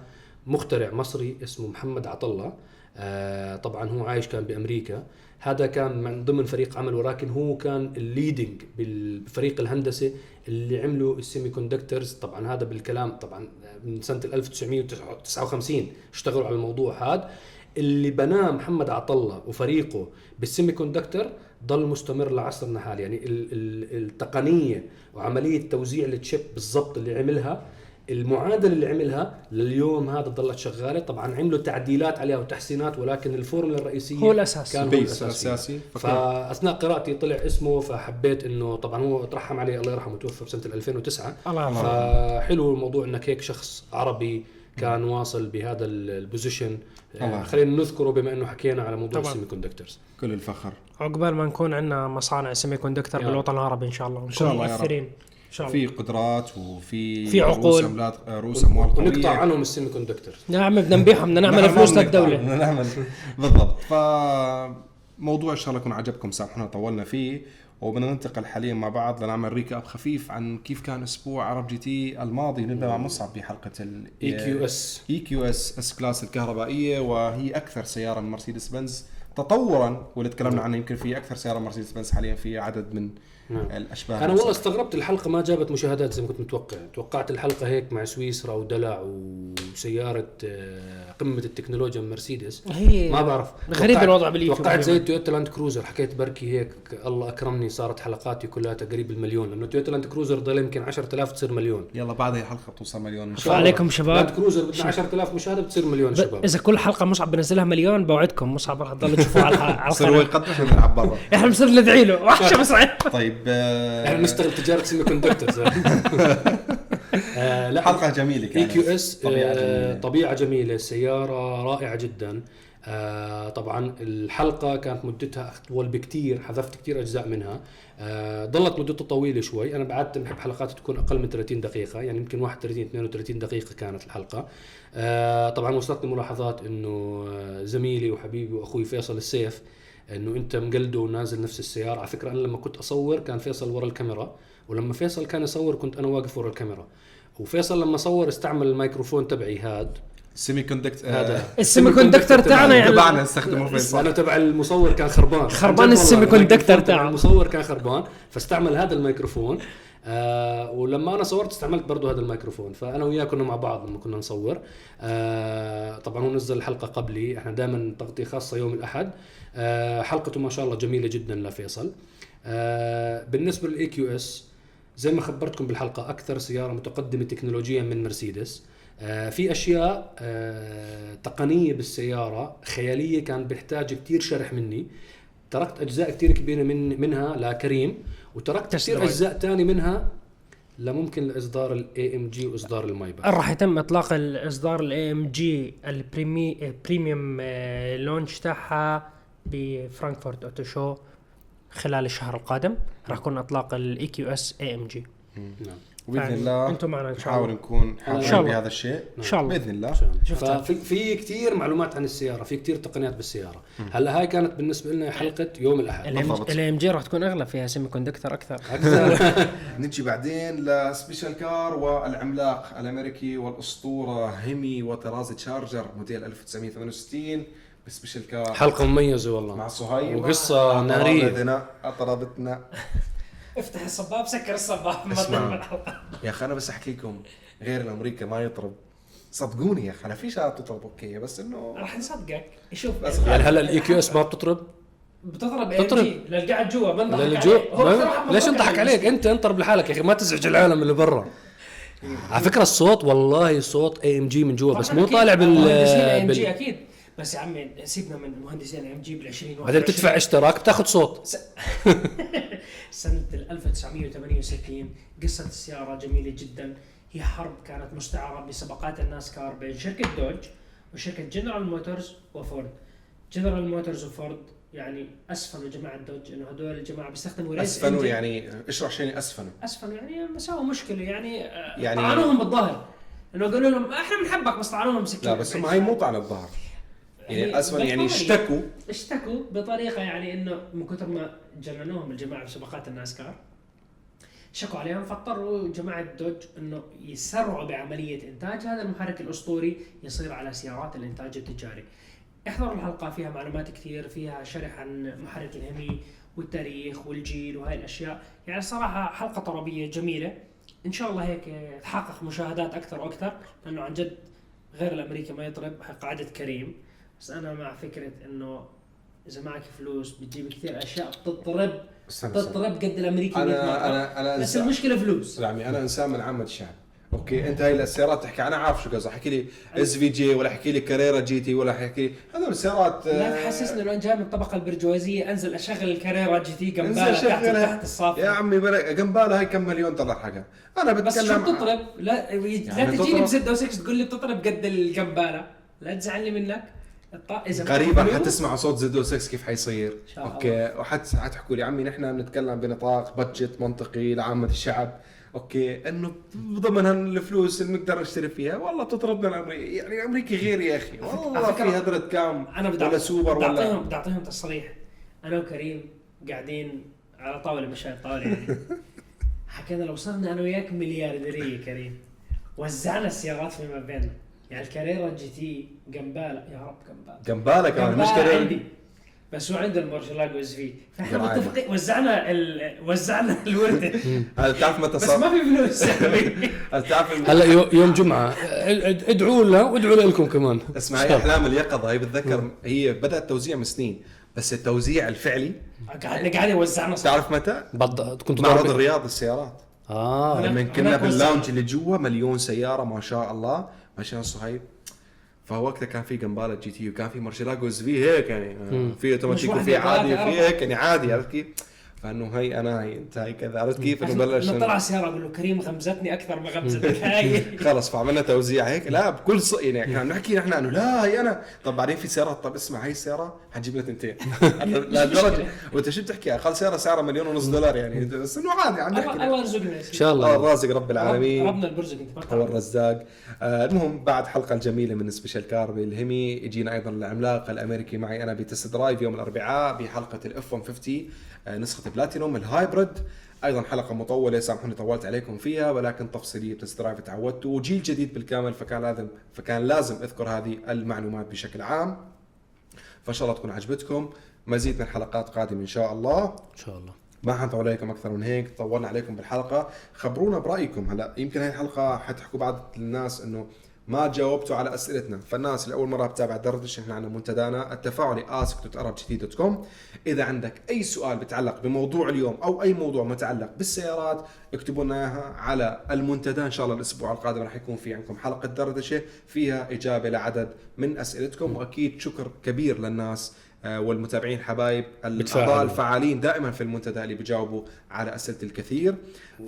مخترع مصري اسمه محمد عطا الله. آه طبعا هو عايش كان بأمريكا. هذا كان من ضمن فريق عمل ولكن هو كان ال leading بالفريق الهندسي اللي عملوا ال semiconductors طبعا هذا بالكلام طبعا من سنة 1959 اشتغلوا على الموضوع هذا. اللي بناه محمد عطا الله وفريقه بال semiconductor ضل مستمر لعصرنا حالي يعني ال- ال- التقنية وعملية توزيع ال chip بالضبط اللي عملها المعادلة اللي عملها لليوم هذا ضلت شغالة طبعا عملوا تعديلات عليها وتحسينات ولكن الفورمولا الرئيسية هو الأساس. كان هو الاساس فيها. الأساسي. فأثناء قراءتي طلع اسمه فحبيت إنه طبعا هو ترحم عليه الله يرحمه توفى بسنه 2009 الله. فحلو الموضوع انك هيك شخص عربي كان واصل بهذا ال- position آه،. خلينا نذكره بما إنه حكينا على موضوع. ال semi conductors كل الفخر عقبال ما نكون عندنا مصانع semiconductor يا بالوطن العربي إن شاء الله إن شاء الله يا رب. مؤثرين ان شاء الله. في قدرات وفي في عقول. رؤوس املاك رؤوس أموال قوية. ونقطع عنهم ال semiconductors نعم بدنا نبيعهم بدنا نعمل نعم، فلوس. للدولة. بدنا نعمل بالضبط. فموضوع إن شاء الله يكون عجبكم سامحونا طولنا فيه وبدنا ننتقل حاليا مع بعض لنعمل recap خفيف عن كيف كان أسبوع ArabGT الماضي. نبدأ مع مصعب بحلقة ال اي كيو اس اي كيو اس اس كلاس الكهربائية وهي أكثر سيارة من مرسيدس بنز تطورا واللي تكلمنا عنها يمكن في أكثر سيارة مرسيدس بنز حاليا في عدد من نعم. الاشباه أنا والله استغربت الحلقة ما جابت مشاهدات زي ما كنت متوقع. توقعت الحلقة هيك مع سويسرا ودلع وسيارة آه، قمة التكنولوجيا من مرسيدس. هي ما بعرف. غريب الوضع باليوتيوب توقعت زي. التويوتا لاند كروزر. حكيت بركي هيك الله أكرمني صارت حلقاتي كلها قريب المليون. لأنه تويوتا لاند كروزر ضل يمكن 10000 تصير مليون. يلا بعد هي الحلقة بتوصل مليون. إن شاء الله. فعليكم شباب. لاند كروزر بدنا 10000 مشاهدة بتصير مليون شباب. إذا كل حلقة مصعب بنزلها مليون بوعدكم مصعب رح تضلوا تشوفوه على على يصير هو القناه يقدر إحنا نلعب برا إحنا بنصير ندعي له وحشه مصعب طيب آه، (laughs) إحنا بنشتغل تجارة semiconductors (laughs) آه لا. حلقة جميلة كانت. EQS طبيعة طبيعة جميلة. جميلة, طبيعة جميلة سيارة رائعة جدا. آه طبعا الحلقة كانت مدتها أطول بكثير حذفت كثير أجزاء منها. آه ضلت مدتها طويلة شوي. أنا بعدت بحب حلقات تكون أقل من 30 دقيقة يعني يمكن 31 32 دقيقة كانت الحلقة. آه طبعا وصلتني ملاحظات آه، زميلي وحبيبي وأخوي فيصل السيف إنه أنت مقلده ونازل نفس السيارة. على فكرة أنا لما كنت أصور كان فيصل ورا الكاميرا ولما فيصل كان يصور كنت أنا واقف ورا الكاميرا. وفيصل لما صور استعمل الميكروفون تبعي هاد. ال semiconduct هذا. ال semiconductor تاعنا يعني. تبعنا نستخدمه في أنا تبع المصور كان خربان. خربان ال semi تبع تاعه. المصور كان خربان فاستعمل هذا الميكروفون آه ولما أنا صورت استعملت برضه هذا الميكروفون فأنا وياه كنا مع بعض لما كنا نصور. آه طبعا هو نزل الحلقة قبلي إحنا دائما تغطية خاصة يوم الأحد. آه حلقته ما شاء الله جميلة جدا لفيصل آه بالنسبة لل EQS زي ما خبرتكم بالحلقة أكثر سيارة متقدمة تكنولوجيا من مرسيدس. آه في أشياء آه تقنية بالسيارة خيالية كان بيحتاج كثير شرح مني. تركت أجزاء كثير كبيرة من منها لكريم وتركت كثير. أجزاء ثاني منها لممكن لإصدار ال AMG وإصدار المايباخ راح يتم إطلاق الاصدار ال AMG ال premium launch تاعها بفرانكفورت auto show خلال الشهر القادم. راح يكون إطلاق ال EQS AMG نعم. وبإذن يعني الله أنتم معنا إن شاء نحاول الله. نكون إن شاء حاضرين. بهذا الشيء. إن شاء الله. بإذن الله. ففي في كثير معلومات عن السيارة في كثير تقنيات بالسيارة. هلا هاي كانت بالنسبة لنا حلقة يوم الأحد. بالضبط. الاي ام جي راح تكون أغلى فيها semiconductor أكثر. أكثر. (laughs) نجي بعدين ل Special Car والعملاق الأمريكي والأسطورة HEMI وطرازي Charger موديل 1968 بسبيشال كار حلقة مميزة والله. مع صهيب وقصة نارية. طرابتنا طرابتنا افتح الصباب سكر الصباب اسمع. يا أخي أنا بس أحكي لكم غير الامريكا ما يطرب. صدقوني يا أخي أنا في شغلات تطرب أوكي بس إنه راح نصدقك. شوف بس يعني هلا الاي كيو إس ما بتطرب؟ بتضرب تطرب. ام جي للقاعد جوا بنضحك للي عليه. ما- ليش عليه. عليك؟ أنت انطر لحالك يا أخي ما تزعج العالم اللي برا. على فكرة الصوت والله صوت اي ام جي من جوا بس مو. طالع بال- أكيد. بس يا عمي سيبنا من المهندسين AMG بال 20 بعدين تدفع اشتراك بتاخذ صوت. (laughs) سنة 1968 قصة السيارة جميلة جدا. هي حرب كانت مستعرة بسباقات ال NASCAR بين شركة دوج وشركة جنرال موتورز وفورد. جنرال موتورز وفورد يعني أسفنوا جماعة دوج إنه هدول الجماعة بيستخدموا ريس أسفنوا. يعني اشرح شيء يعني أسفنوا. أسفنوا يعني سووا مشكلة يعني يعني- يعني طعنوهم بالظهر إنه قالوا لهم إحنا بنحبك بس طعنوهم سكين لا بس هم هاي مو طعن الظهر يعني اسفنوا يعني بالطبع. اشتكوا اشتكوا بطريقة يعني إنه من كثر ما جننوهم الجماعة بسباقات ال NASCAR شكوا عليهم فاضطروا جماعة دوج إنه يسرعوا بعملية إنتاج هذا المحرك الأسطوري يصير على سيارات الإنتاج التجاري. احضروا الحلقة فيها معلومات كثير فيها شرح عن محرك ال HEMI والتاريخ والجيل وهاي الأشياء، يعني صراحة حلقة طربية جميلة. إن شاء الله هيك تحقق مشاهدات أكثر وأكثر لأنه عن جد غير الأمريكي ما يطرب قاعدة كريم بس أنا مع فكرة إنه إذا معك فلوس بتجيب كثير أشياء بتضرب. بتضرب قد الأمريكي أنا. أنا أنا بس إنسان- المشكلة فلوس زلمه أنا انسان من عامه الشعب أوكي أنت هاي السيارات تحكي أنا عارف شو قصدي حكي لي SVJ ولا حكي لي Carrera GT ولا حكي لي هذول السيارات لا آه، تحسسني انه أنا جاي من الطبقة البرجوازية أنزل أشغل ال Carrera GT جنبها تحت. تحت الصف يا عمي جنبالها هاي كم مليون دولار حقها أنا بس شو بتكلم بتطرب لا لا يعني تجيني. بزد 6 تقول لي بتطرب قد الجنباله لا تزعلني منك قريبا حتسمعوا صوت زد 6 كيف حيصير. شاء الله. أوكي وحت حتحكوا لي عمي نحن بنتكلم بنطاق بادجت منطقي لعامة الشعب. أوكي. إنه ضمن هالفلوس اللي بنقدر نشتري فيها. والله بتطربنا الامريكي يعني الامريكي غير يا أخي. والله في هدرة كام؟ أنا بدي ولا سوبر بدي ولا اعطيهم بدي أعطيهم تصريح. أنا وكريم قاعدين على طاولة مش على طاولة يعني. (laughs) حكينا لو صرنا أنا وياك مليارديريه كريم. وزعنا السيارات فيما بيننا. يعني ال Carrera GT Gemballa يا رب Gemballa جنبالك كمان مش كريم عندي. بس هو عنده ال Murcielago SV. فاحنا. متفقين وزعنا ال... وزعنا (laughs) الورده هذا بتعرف متى بس صار؟ ما في فلوس. (laughs) هذا بتعرف هلا يو- يوم جمعة. اد- ادعوا لنا وادعوا لكم كمان. اسمع هي أحلام اليقظة. هي بتذكر هي بدأت توزيع من سنين بس التوزيع الفعلي قاعد قاعدين وزعنا صح تعرف متى؟ بعد كنت معرض الرياض للسيارات آه. لما كنا بال lounge. اللي جوا مليون سيارة ما شاء الله. ماشي صهيب فوقتها كان في Gemballa GT وكان في Murcielago SV هيك يعني في أوتوماتيك وفي عادي وفي. هيك يعني عادي عرفت كيف؟ فإنه هي أنا هي أنت هي كذا. عرفت كيف؟ إنه بلش نطلع السياره أقول له كريم غمزتني أكثر ما غمزتك. (laughs) هاي. خلص فعملنا توزيع هيك. لا بكل ص... يعني كنا نحكي نحن إنه لا هي أنا. طب بعدين في سيارات طب اسمع هي السياره حتجيب لنا تنتين. (laughs) لهالدرجة. وأنت شو بتحكي؟ أقل سيارة سعرها مليون ونص دولار يعني. بس إنه عادي عم الله نحكي الله يرزقنا يا إن شاء الله. الله الرازق رب العالمين. ربنا البرزق أنت. هو. الرزاق. آه المهم بعد حلقة الجميلة من special car بالهمي يجينا أيضا العملاق الأمريكي معي أنا ب test drive يوم الأربعاء بحلقة ال F 150 آه نسخة Platinum ال hybrid. أيضا حلقة مطولة سامحوني طولت عليكم فيها ولكن تفصيلية ب test drive تعودتوا وجيل جديد بالكامل فكان لازم فكان لازم أذكر هذه المعلومات بشكل عام. فإن شاء الله تكون عجبتكم. مزيد من حلقات قادمة إن شاء الله. إن شاء الله. ما حنطول عليكم أكثر من هيك طولنا عليكم بالحلقة. خبرونا برأيكم هلأ. يمكن هاي الحلقة حتحكوا بعض الناس إنه ما جاوبتوا على أسئلتنا. فالناس اللي أول مرة بتابع دردش إحنا عندنا منتدانا. التفاعلي ask.arabgt.com إذا عندك أي سؤال بيتعلق بموضوع اليوم أو أي موضوع متعلق بالسيارات اكتبوا لنا إياها على المنتدى. إن شاء الله الأسبوع القادم راح يكون في عندكم حلقة دردشة فيها إجابة لعدد من أسئلتكم. وأكيد شكر كبير للناس والمتابعين حبايب الاعضاء. الفعالين دائما في المنتدى اللي بيجاوبوا على أسئلة الكثير.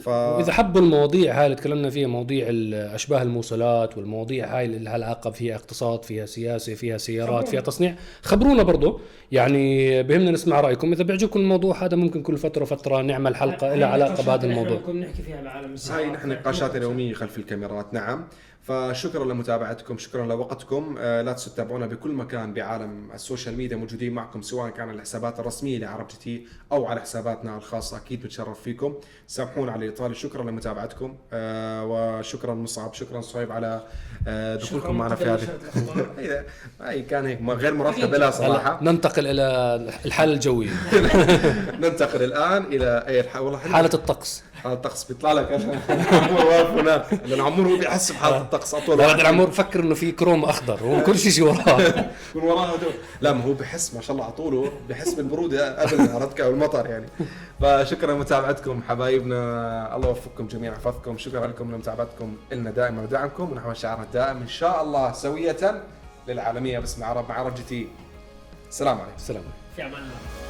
ف وإذا حبوا المواضيع هاي اللي تكلمنا فيها مواضيع ال- اشباه الموصلات والمواضيع هاي اللي لها علاقة فيها اقتصاد فيها سياسة فيها سيارات فيها تصنيع خبرونا برضو. يعني بهمنا نسمع رأيكم. إذا بيعجبكم الموضوع هذا ممكن كل فترة وفترة نعمل حلقة لها علاقة بهذا الموضوع. بنكون نحكي فيها بعالم السيارات. هاي نحن نقاشاتنا اليوميه خلف الكاميرات. نعم. فشكرا لمتابعتكم شكرا لوقتكم. آه، لا تنسوا تتابعونا بكل مكان بعالم ال social media موجودين معكم سواء كان على الحسابات الرسمية لعرب GT أو على حساباتنا الخاصة. أكيد بتشرف فيكم. سامحونا على الإطالة. شكرا لمتابعتكم. آه، وشكرا مصعب. شكرا صهيب على آه، دخولكم معنا في هذه. هي (laughs) هي كان هيك ما- غير مرتب لها صراحة. ننتقل إلى الحاله الجويه (laughs) ننتقل الآن إلى الح- والله. حالة الطقس. حالة الطقس بيطلع لك. عمور واقف هناك لأن عمور هو بيحس بحالة الطقس أطول. بعد واحد العمر بفكر إنه في chroma أخضر هو كل شيء وراه. (laughs) من هدول. لا ما هو بحس ما شاء الله على طوله. بحس بالبرودة قبل عرفت أو المطر يعني. فشكرا لمتابعتكم حبايبنا. الله يوفقكم جميعا يحفظكم شكرا لكم لمتابعتكم. لنا دائما ودعمكم. ونحو شعارنا الدائم. إن شاء الله سوية للعالمية. باسم عرب مع عرب GT. السلام عليكم. السلام عليكم. في أمان الله.